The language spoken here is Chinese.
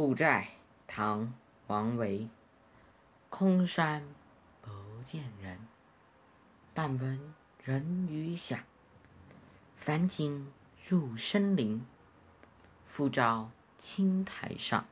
鹿柴唐王维空山不见人但闻人语响返景入深林复照青苔上。